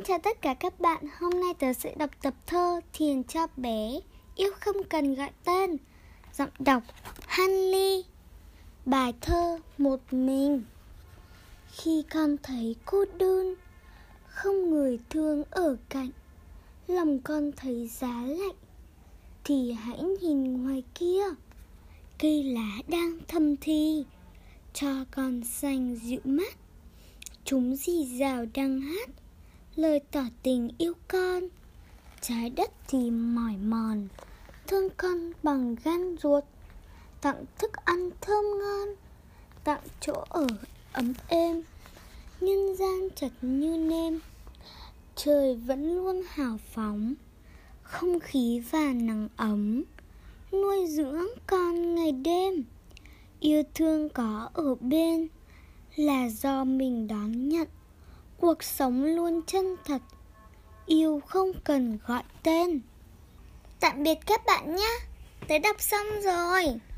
Xin chào tất cả các bạn, hôm nay tớ sẽ đọc tập thơ Thiền cho bé, yêu không cần gọi tên. Giọng đọc hanley Bài thơ một mình. Khi con thấy cô đơn, không người thương ở cạnh Lòng con thấy giá lạnh, thì hãy nhìn ngoài kia. Cây lá đang thầm thì, cho con xanh dịu mắt. Chúng dì rào đang hát lời tỏ tình yêu con, trái đất thì mỏi mòn, thương con bằng gan ruột. Tặng thức ăn thơm ngon, tặng chỗ ở ấm êm, nhân gian chật như nêm. Trời vẫn luôn hào phóng, không khí và nắng ấm, nuôi dưỡng con ngày đêm. Yêu thương có ở bên là do mình đón nhận cuộc sống luôn chân thật. Yêu không cần gọi tên. Tạm biệt các bạn nhé. Tớ đọc xong rồi.